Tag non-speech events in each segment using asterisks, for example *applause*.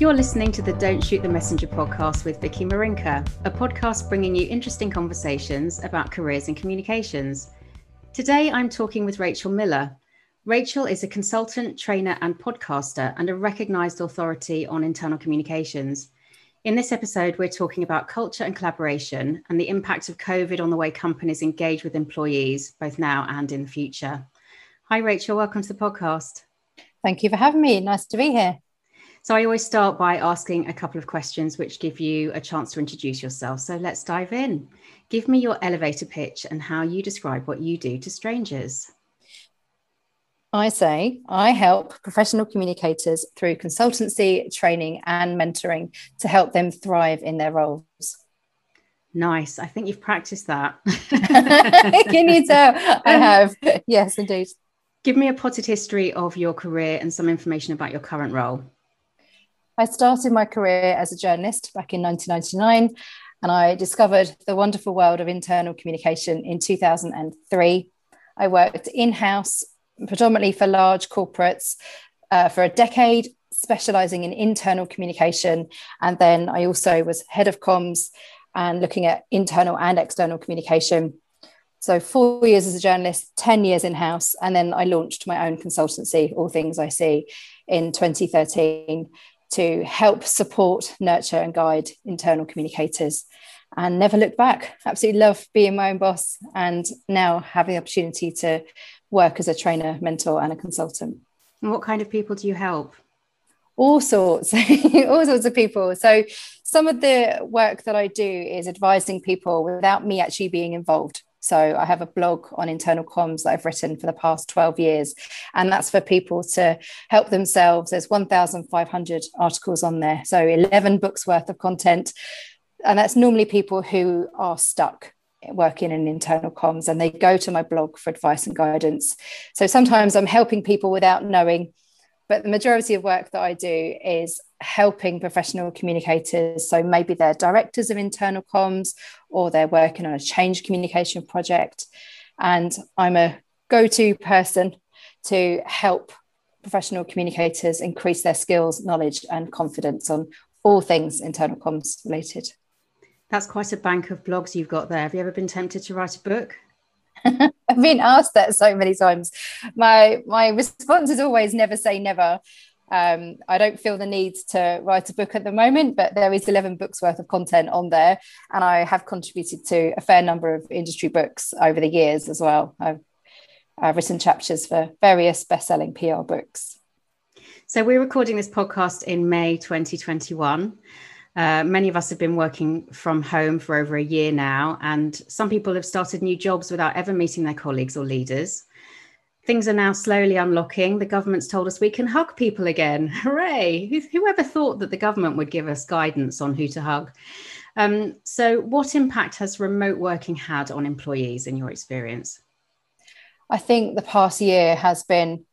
You're listening to the Don't Shoot the Messenger podcast with Vicky Marinka, a podcast bringing you interesting conversations about careers in communications. Today, I'm talking with Rachel Miller. Rachel is a consultant, trainer, and podcaster, and a recognized authority on internal communications. In this episode, we're talking about culture and collaboration and the impact of COVID on the way companies engage with employees, both now and in the future. Hi, Rachel. Welcome to the podcast. Thank you for having me. Nice to be here. So, I always start by asking a couple of questions which give you a chance to introduce yourself. So, let's dive in. Give me your elevator pitch and how you describe what you do to strangers. I say I help professional communicators through consultancy, training, and mentoring to help them thrive in their roles. Nice. I think you've practiced that. *laughs* Can you tell? I um, have. Yes, indeed. Give me a potted history of your career and some information about your current role. I started my career as a journalist back in 1999 and I discovered the wonderful world of internal communication in 2003. I worked in house, predominantly for large corporates, uh, for a decade, specializing in internal communication. And then I also was head of comms and looking at internal and external communication. So, four years as a journalist, 10 years in house. And then I launched my own consultancy, All Things IC, in 2013 to help support, nurture, and guide internal communicators and never look back. Absolutely love being my own boss and now having the opportunity to work as a trainer, mentor, and a consultant. And what kind of people do you help? All sorts, *laughs* all sorts of people. So, some of the work that I do is advising people without me actually being involved. So I have a blog on internal comms that I've written for the past 12 years. And that's for people to help themselves. There's 1,500 articles on there. So 11 books worth of content. And that's normally people who are stuck working in internal comms and they go to my blog for advice and guidance. So sometimes I'm helping people without knowing but the majority of work that I do is helping professional communicators. So maybe they're directors of internal comms or they're working on a change communication project. And I'm a go to person to help professional communicators increase their skills, knowledge, and confidence on all things internal comms related. That's quite a bank of blogs you've got there. Have you ever been tempted to write a book? *laughs* I've been asked that so many times. My my response is always never say never. Um, I don't feel the need to write a book at the moment, but there is 11 books worth of content on there. And I have contributed to a fair number of industry books over the years as well. I've, I've written chapters for various best selling PR books. So we're recording this podcast in May 2021. Uh, many of us have been working from home for over a year now, and some people have started new jobs without ever meeting their colleagues or leaders. Things are now slowly unlocking. The government's told us we can hug people again. *laughs* Hooray! Whoever thought that the government would give us guidance on who to hug? Um, so, what impact has remote working had on employees in your experience? I think the past year has been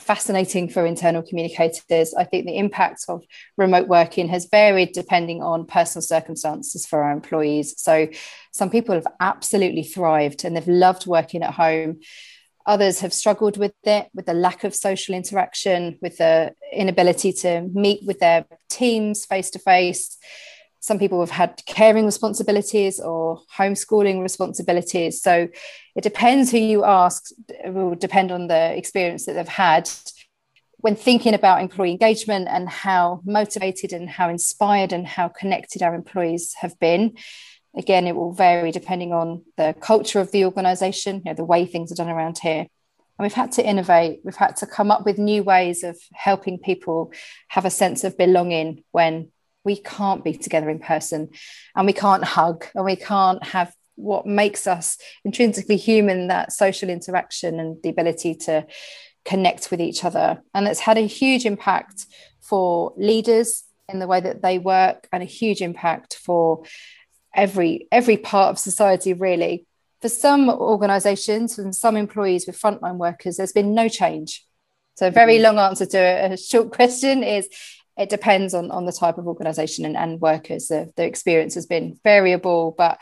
fascinating for internal communicators. I think the impact of remote working has varied depending on personal circumstances for our employees. So, some people have absolutely thrived and they've loved working at home. Others have struggled with it, with the lack of social interaction, with the inability to meet with their teams face to face some people have had caring responsibilities or homeschooling responsibilities. So it depends who you ask, it will depend on the experience that they've had. When thinking about employee engagement and how motivated and how inspired and how connected our employees have been, again, it will vary depending on the culture of the organization, you know, the way things are done around here. And we've had to innovate, we've had to come up with new ways of helping people have a sense of belonging when we can't be together in person and we can't hug and we can't have what makes us intrinsically human that social interaction and the ability to connect with each other. And it's had a huge impact for leaders in the way that they work and a huge impact for every every part of society really. For some organizations and some employees with frontline workers there's been no change. So a very mm-hmm. long answer to a short *laughs* question is it depends on, on the type of organization and, and workers. The, the experience has been variable, but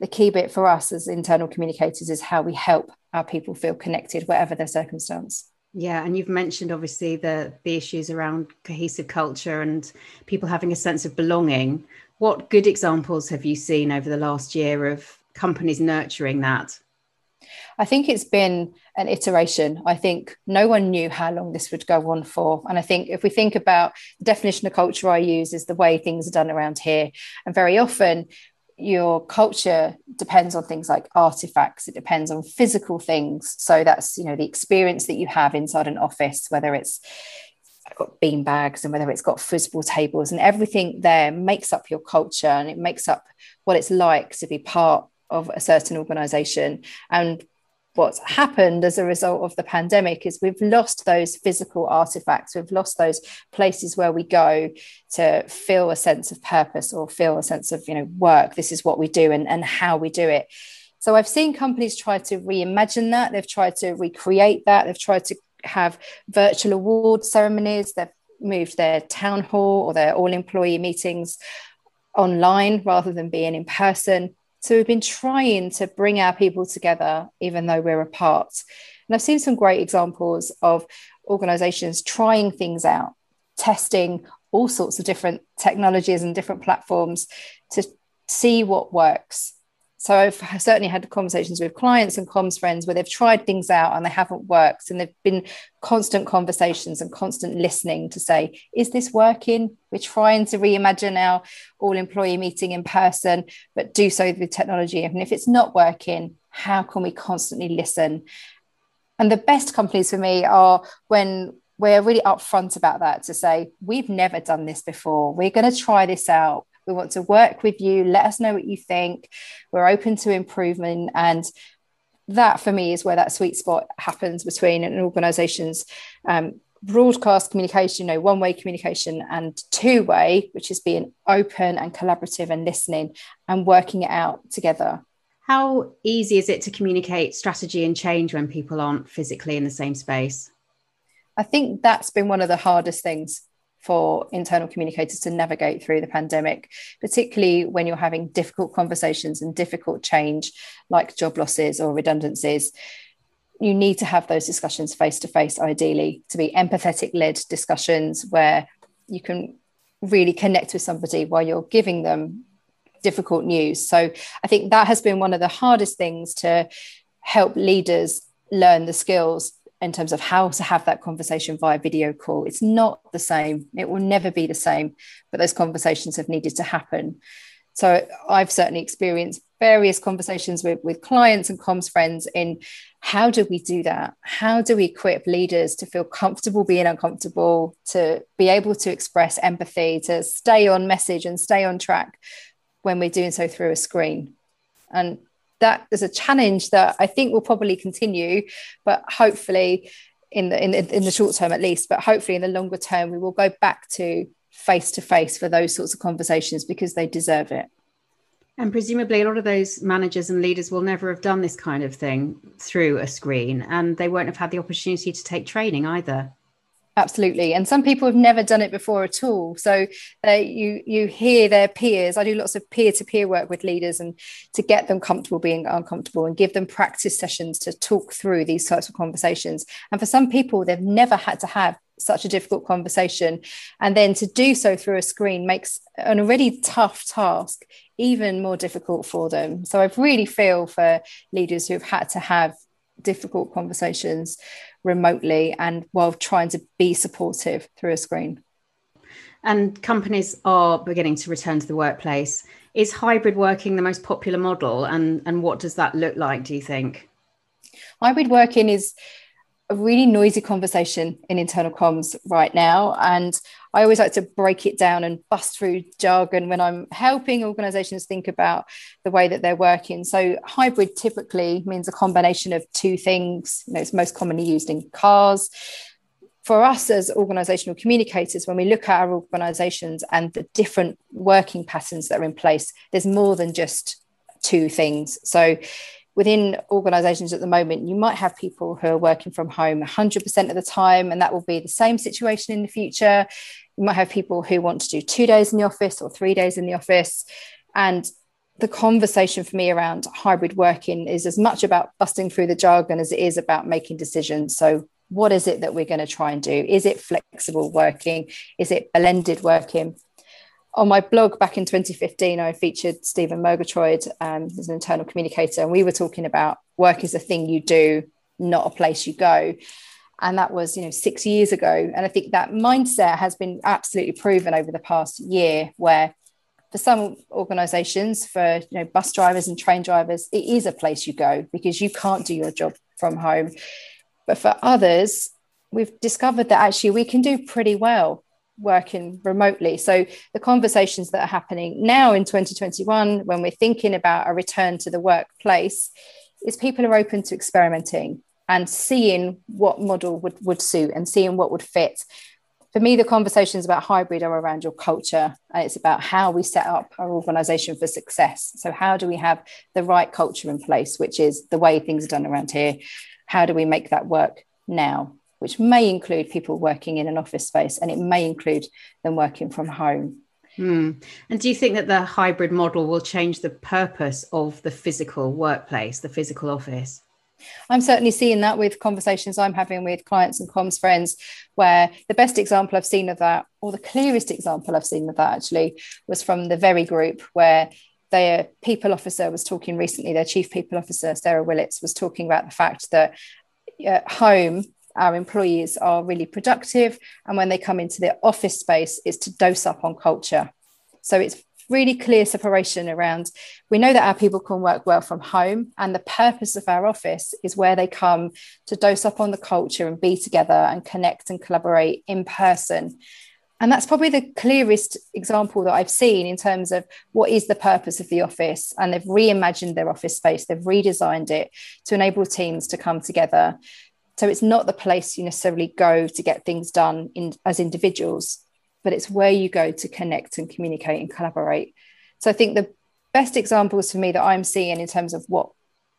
the key bit for us as internal communicators is how we help our people feel connected, whatever their circumstance. Yeah, and you've mentioned obviously the the issues around cohesive culture and people having a sense of belonging. What good examples have you seen over the last year of companies nurturing that? I think it's been an iteration. I think no one knew how long this would go on for. And I think if we think about the definition of culture I use is the way things are done around here. And very often your culture depends on things like artifacts it depends on physical things so that's you know the experience that you have inside an office whether it's got bean bags and whether it's got foosball tables and everything there makes up your culture and it makes up what it's like to be part of a certain organization and what's happened as a result of the pandemic is we've lost those physical artifacts. We've lost those places where we go to feel a sense of purpose or feel a sense of you know work. This is what we do and, and how we do it. So i've seen companies try to reimagine that. They've tried to recreate that. They've tried to have virtual award ceremonies. They've moved their town hall or their all employee meetings online rather than being in person so we've been trying to bring our people together, even though we're apart. And I've seen some great examples of organizations trying things out, testing all sorts of different technologies and different platforms to see what works so I've certainly had conversations with clients and comms friends where they've tried things out and they haven't worked. And there've been constant conversations and constant listening to say, is this working? We're trying to reimagine our all employee meeting in person, but do so with technology. And if it's not working, how can we constantly listen? And the best companies for me are when we're really upfront about that to say, we've never done this before. We're going to try this out we want to work with you. Let us know what you think. We're open to improvement. And that for me is where that sweet spot happens between an organization's um, broadcast communication, you know, one way communication and two way, which is being open and collaborative and listening and working it out together. How easy is it to communicate strategy and change when people aren't physically in the same space? I think that's been one of the hardest things for internal communicators to navigate through the pandemic, particularly when you're having difficult conversations and difficult change like job losses or redundancies. You need to have those discussions face to face, ideally, to be empathetic led discussions where you can really connect with somebody while you're giving them difficult news. So I think that has been one of the hardest things to help leaders learn the skills in terms of how to have that conversation via video call. It's not the same. It will never be the same, but those conversations have needed to happen. So I've certainly experienced various conversations with, with clients and comms friends in how do we do that? How do we equip leaders to feel comfortable being uncomfortable, to be able to express empathy, to stay on message and stay on track when we're doing so through a screen? And that is a challenge that I think will probably continue, but hopefully in the in, in the short term at least, but hopefully in the longer term we will go back to face to face for those sorts of conversations because they deserve it. And presumably, a lot of those managers and leaders will never have done this kind of thing through a screen, and they won't have had the opportunity to take training either absolutely. And some people have never done it before at all. So you you hear their peers. I do lots of peer-to-peer work with leaders and to get them comfortable being uncomfortable and give them practice sessions to talk through these types of conversations. And for some people they've never had to have such a difficult conversation. And then to do so through a screen makes an already tough task even more difficult for them. So i really feel for leaders who've had to have difficult conversations remotely and while trying to be supportive through a screen. And companies are beginning to return to the workplace. Is hybrid working the most popular model? And, and what does that look like, do you think? Hybrid working is a really noisy conversation in internal comms right now. And I always like to break it down and bust through jargon when I'm helping organizations think about the way that they're working. So, hybrid typically means a combination of two things. You know, it's most commonly used in cars. For us as organizational communicators, when we look at our organizations and the different working patterns that are in place, there's more than just two things. So, within organizations at the moment, you might have people who are working from home 100% of the time, and that will be the same situation in the future. You might have people who want to do two days in the office or three days in the office. And the conversation for me around hybrid working is as much about busting through the jargon as it is about making decisions. So, what is it that we're going to try and do? Is it flexible working? Is it blended working? On my blog back in 2015, I featured Stephen Murgatroyd um, as an internal communicator, and we were talking about work is a thing you do, not a place you go. And that was, you know, six years ago. And I think that mindset has been absolutely proven over the past year, where for some organizations, for you know, bus drivers and train drivers, it is a place you go because you can't do your job from home but for others, we've discovered that actually we can do pretty well working remotely. So the conversations that are happening now in 2021, when we're thinking about a return to the workplace, is people are open to experimenting and seeing what model would, would suit and seeing what would fit. For me, the conversations about hybrid are around your culture and it's about how we set up our organization for success. So, how do we have the right culture in place, which is the way things are done around here? how do we make that work now which may include people working in an office space and it may include them working from home mm. and do you think that the hybrid model will change the purpose of the physical workplace the physical office I'm certainly seeing that with conversations I'm having with clients and comms friends, where the best example I've seen of that, or the clearest example I've seen of that actually, was from the very group where their people officer was talking recently, their chief people officer, Sarah Willits, was talking about the fact that at home, our employees are really productive. And when they come into the office space, it's to dose up on culture. So it's really clear separation around we know that our people can work well from home and the purpose of our office is where they come to dose up on the culture and be together and connect and collaborate in person and that's probably the clearest example that I've seen in terms of what is the purpose of the office. And they've reimagined their office space, they've redesigned it to enable teams to come together. So it's not the place you necessarily go to get things done in, as individuals, but it's where you go to connect and communicate and collaborate. So I think the best examples for me that I'm seeing in terms of what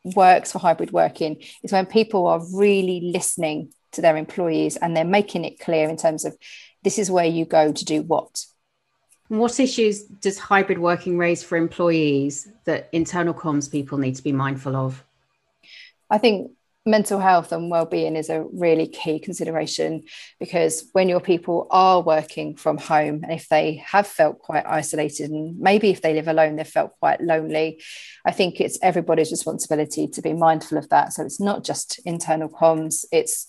works for hybrid working is when people are really listening to their employees and they're making it clear in terms of this is where you go to do what. What issues does hybrid working raise for employees that internal comms people need to be mindful of? I think mental health and well-being is a really key consideration because when your people are working from home and if they have felt quite isolated and maybe if they live alone they've felt quite lonely i think it's everybody's responsibility to be mindful of that so it's not just internal comms it's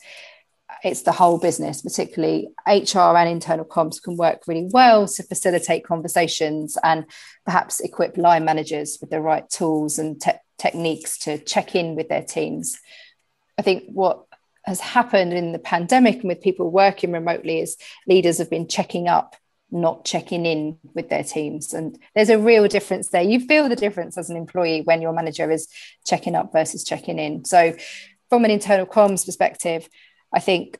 it's the whole business, particularly HR and internal comms can work really well to facilitate conversations and perhaps equip line managers with the right tools and te- techniques to check in with their teams. I think what has happened in the pandemic and with people working remotely is leaders have been checking up not checking in with their teams. And there's a real difference there. You feel the difference as an employee when your manager is checking up versus checking in. So from an internal comms perspective I think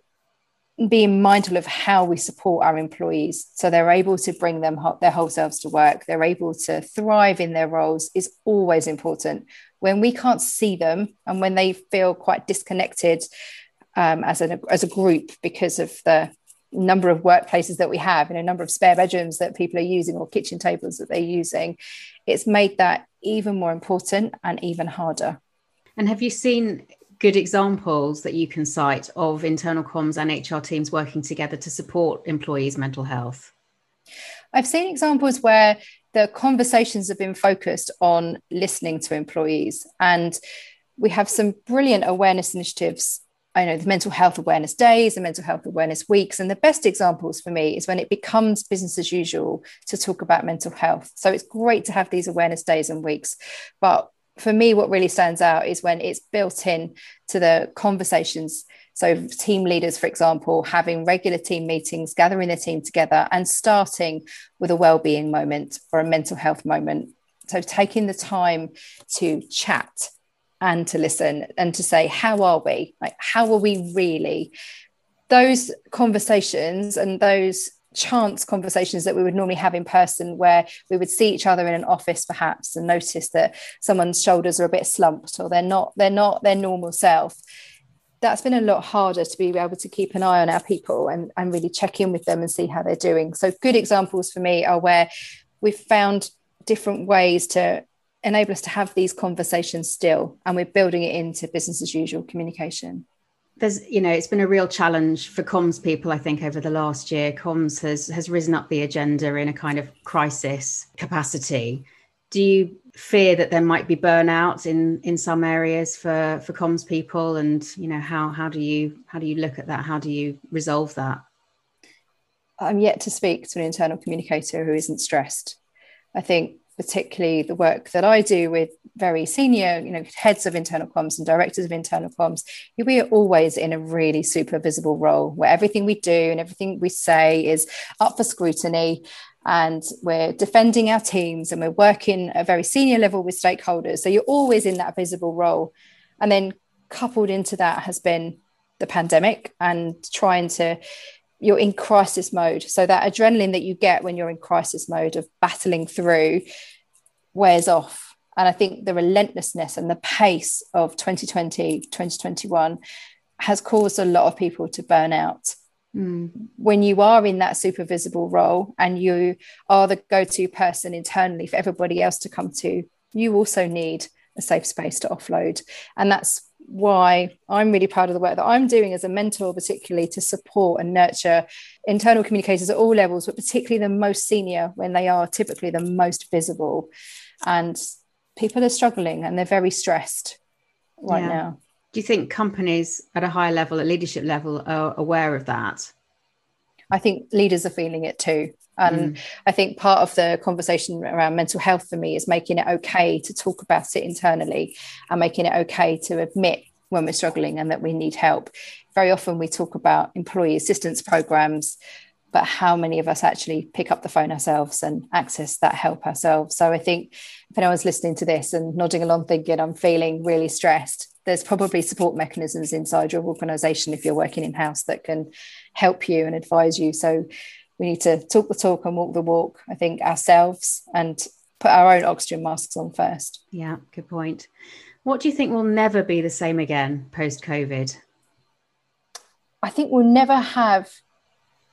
being mindful of how we support our employees so they're able to bring them their whole selves to work they're able to thrive in their roles is always important when we can't see them and when they feel quite disconnected um, as, a, as a group because of the number of workplaces that we have and a number of spare bedrooms that people are using or kitchen tables that they're using it's made that even more important and even harder and have you seen good examples that you can cite of internal comms and HR teams working together to support employees' mental health? I've seen examples where the conversations have been focused on listening to employees, and we have some brilliant awareness initiatives. I know the mental health awareness days and mental health awareness weeks. And the best examples for me is when it becomes business as usual to talk about mental health. So it's great to have these awareness days and weeks, but for me, what really stands out is when it's built in to the conversations. So, team leaders, for example, having regular team meetings, gathering their team together, and starting with a well-being moment or a mental health moment. So, taking the time to chat and to listen and to say, "How are we? Like, how are we really?" Those conversations and those chance conversations that we would normally have in person where we would see each other in an office perhaps and notice that someone's shoulders are a bit slumped or they're not they're not their normal self that's been a lot harder to be able to keep an eye on our people and, and really check in with them and see how they're doing. So good examples for me are where we've found different ways to enable us to have these conversations still and we're building it into business as usual communication. There's you know it's been a real challenge for comms people i think over the last year. Comms has has risen up the agenda in a kind of crisis capacity. Do you fear that there might be burnout in in some areas for for comms people and you know how how do you how do you look at that? How do you resolve that? I'm yet to speak to an internal communicator who isn't stressed. I think particularly the work that I do with very senior, you know, heads of internal comms and directors of internal comms, we are always in a really super visible role where everything we do and everything we say is up for scrutiny. And we're defending our teams and we're working at a very senior level with stakeholders. So you're always in that visible role. And then coupled into that has been the pandemic and trying to you're in crisis mode. So that adrenaline that you get when you're in crisis mode of battling through wears off. And I think the relentlessness and the pace of 2020, 2021 has caused a lot of people to burn out. Mm. When you are in that super visible role and you are the go to person internally for everybody else to come to, you also need a safe space to offload. And that's why I'm really proud of the work that I'm doing as a mentor, particularly to support and nurture internal communicators at all levels, but particularly the most senior when they are typically the most visible. And people are struggling and they're very stressed right yeah. now. Do you think companies at a higher level, at leadership level, are aware of that? I think leaders are feeling it too. And mm. I think part of the conversation around mental health for me is making it okay to talk about it internally and making it okay to admit when we're struggling and that we need help. Very often we talk about employee assistance programs, but how many of us actually pick up the phone ourselves and access that help ourselves? So I think if anyone's listening to this and nodding along thinking I'm feeling really stressed, there's probably support mechanisms inside your organization if you're working in house that can help you and advise you. So we need to talk the talk and walk the walk, I think, ourselves and put our own oxygen masks on first. Yeah, good point. What do you think will never be the same again post COVID? I think we'll never have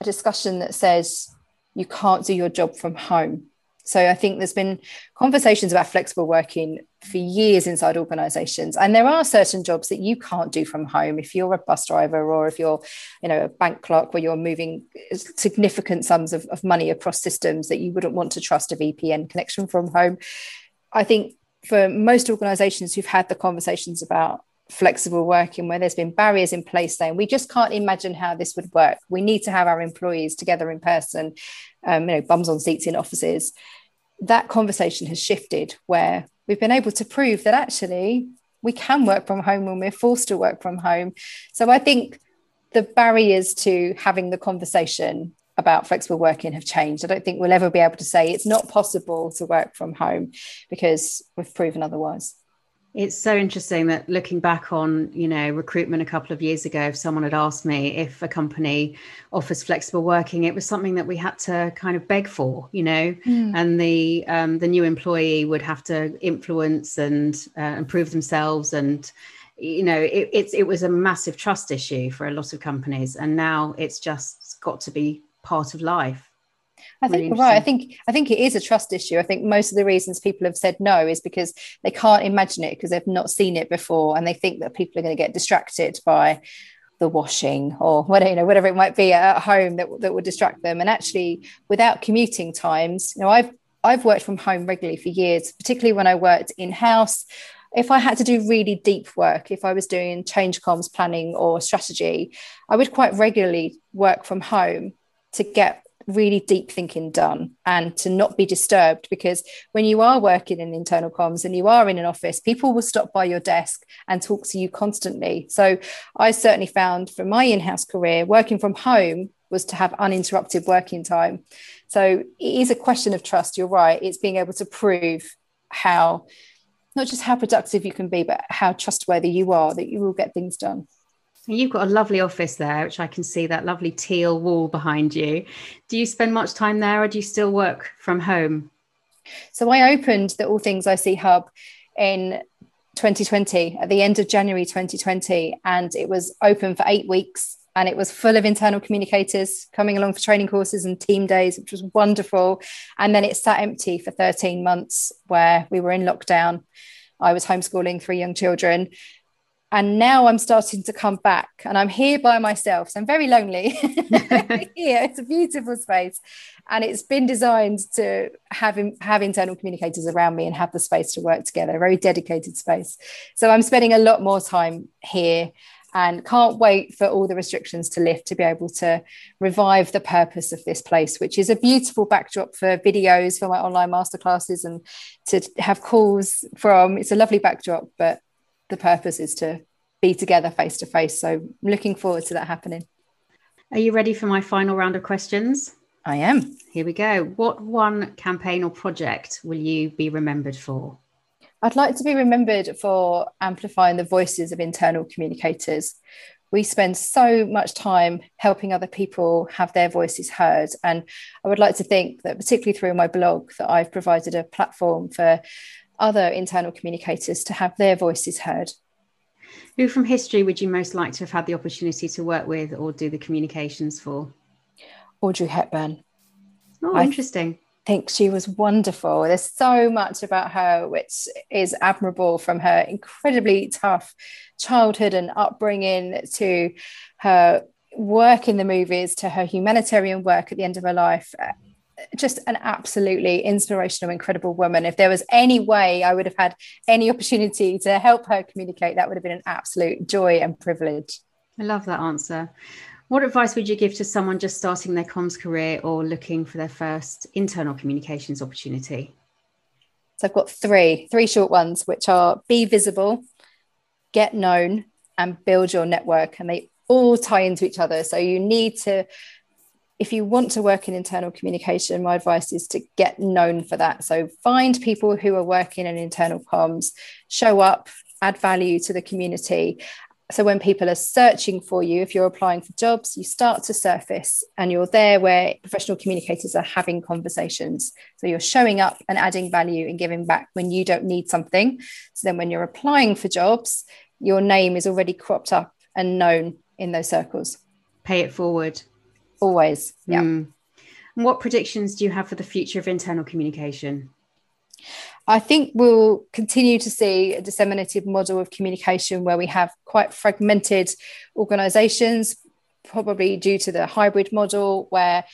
a discussion that says you can't do your job from home. So I think there's been conversations about flexible working for years inside organizations. And there are certain jobs that you can't do from home if you're a bus driver or if you're, you know, a bank clerk where you're moving significant sums of, of money across systems that you wouldn't want to trust a VPN connection from home. I think for most organizations who've had the conversations about flexible working where there's been barriers in place saying we just can't imagine how this would work we need to have our employees together in person um, you know bums on seats in offices that conversation has shifted where we've been able to prove that actually we can work from home when we're forced to work from home so i think the barriers to having the conversation about flexible working have changed. I don't think we'll ever be able to say it's not possible to work from home because we've proven otherwise. It's so interesting that looking back on, you know, recruitment a couple of years ago, if someone had asked me if a company offers flexible working, it was something that we had to kind of beg for, you know, mm. and the um, the new employee would have to influence and uh, improve themselves, and you know, it, it's it was a massive trust issue for a lot of companies, and now it's just got to be part of life. I think you're right. I think I think it is a trust issue. I think most of the reasons people have said no is because they can't imagine it because they've not seen it before, and they think that people are going to get distracted by the washing or whatever you know whatever it might be at home that that would distract them. And actually, without commuting times, you know, I've I've worked from home regularly for years, particularly when I worked in house. If I had to do really deep work, if I was doing change comms planning or strategy, I would quite regularly work from home to get really deep thinking done and to not be disturbed because when you are working in internal comms and you are in an office people will stop by your desk and talk to you constantly. So i certainly found from my in-house career working from home was to have uninterrupted working time. So it is a question of trust you're right. It's being able to prove how not just how productive you can be but how trustworthy you are that you will get things done You've got a lovely office there, which I can see that lovely teal wall behind you. Do you spend much time there or do you still work from home? So I opened the All Things IC Hub in 2020, at the end of January 2020, and it was open for eight weeks. And it was full of internal communicators coming along for training courses and team days, which was wonderful. And then it sat empty for 13 months where we were in lockdown. I was homeschooling three young children and now I'm starting to come back and I'm here by myself. So I'm very lonely *laughs* *laughs* here. It's a beautiful space. And it's been designed to have, have internal communicators around me and have the space to work together, a very dedicated space. So I'm spending a lot more time here and can't wait for all the restrictions to lift to be able to revive the purpose of this place, which is a beautiful backdrop for videos for my online masterclasses and to have calls from. It's a lovely backdrop, but the purpose is to be together face to face. So I'm looking forward to that happening. Are you ready for my final round of questions? I am. Here we go. What one campaign or project will you be remembered for? I'd like to be remembered for amplifying the voices of internal communicators. We spend so much time helping other people have their voices heard. And I would like to think that, particularly through my blog, that I've provided a platform for other internal communicators to have their voices heard. Who from history would you most like to have had the opportunity to work with or do the communications for? Audrey Hepburn. Oh, interesting I think she was wonderful. There's so much about her which is admirable from her incredibly tough childhood and upbringing to her work in the movies to her humanitarian work at the end of her life. Just an absolutely inspirational, incredible woman. If there was any way I would have had any opportunity to help her communicate, that would have been an absolute joy and privilege. I love that answer. What advice would you give to someone just starting their comms career or looking for their first internal communications opportunity? So I've got three, three short ones, which are be visible, get known, and build your network. And they all tie into each other. So you need to, if you want to work in internal communication, my advice is to get known for that. So find people who are working in internal comms, show up, add value to the community. So when people are searching for you if you're applying for jobs you start to surface and you're there where professional communicators are having conversations. So you're showing up and adding value and giving back when you don't need something. So then when you're applying for jobs your name is already cropped up and known in those circles. Pay it forward always yeah mm. and what predictions do you have for the future of internal communication I think we'll continue to see a disseminated model of communication where we have quite fragmented organizations, probably due to the hybrid model, where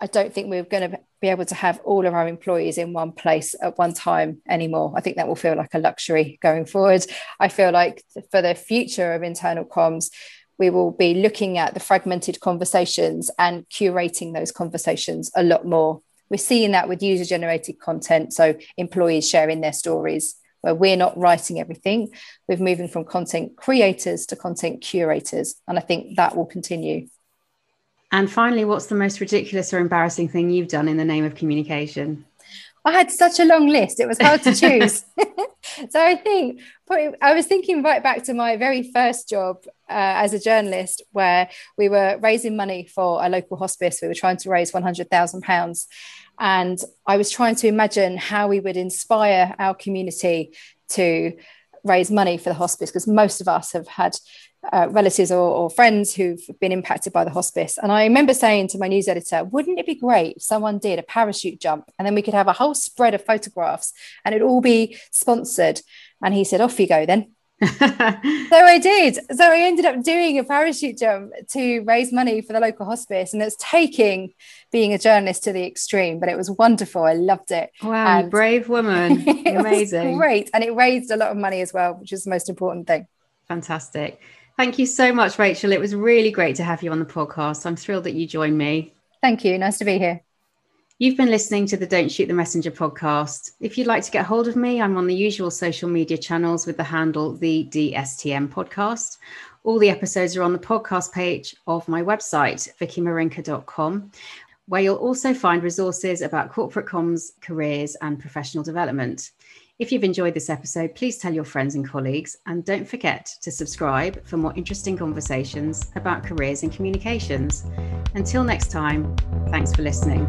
I don't think we're going to be able to have all of our employees in one place at one time anymore. I think that will feel like a luxury going forward. I feel like for the future of internal comms, we will be looking at the fragmented conversations and curating those conversations a lot more we're seeing that with user generated content. So employees sharing their stories where we're not writing everything. We're moving from content creators to content curators. And I think that will continue. And finally, what's the most ridiculous or embarrassing thing you've done in the name of communication? I had such a long list, it was hard to choose. *laughs* *laughs* so I think I was thinking right back to my very first job uh, as a journalist, where we were raising money for a local hospice. We were trying to raise £100,000. And I was trying to imagine how we would inspire our community to raise money for the hospice, because most of us have had uh, relatives or, or, friends who've been impacted by the hospice. And I remember saying to my news editor, wouldn't it be great if someone did a parachute jump and then we could have a whole spread of photographs and it'd all be sponsored? And he said, off you go then. *laughs* so I did. So I ended up doing a parachute jump to raise money for the local hospice. And it's taking being a journalist to the extreme, but it was wonderful. I loved it. Wow, and brave woman. *laughs* Amazing. great. And it raised a lot of money as well, which is the most important thing. Fantastic. Thank you so much, Rachel. It was really great to have you on the podcast. I'm thrilled that you joined me. Thank you. Nice to be here. You've been listening to the Don't Shoot the Messenger podcast. If you'd like to get hold of me, I'm on the usual social media channels with the handle the DSTM podcast. All the episodes are on the podcast page of my website, vickymarinka.com, where you'll also find resources about corporate comms, careers, and professional development. If you've enjoyed this episode, please tell your friends and colleagues, and don't forget to subscribe for more interesting conversations about careers and communications. Until next time, thanks for listening.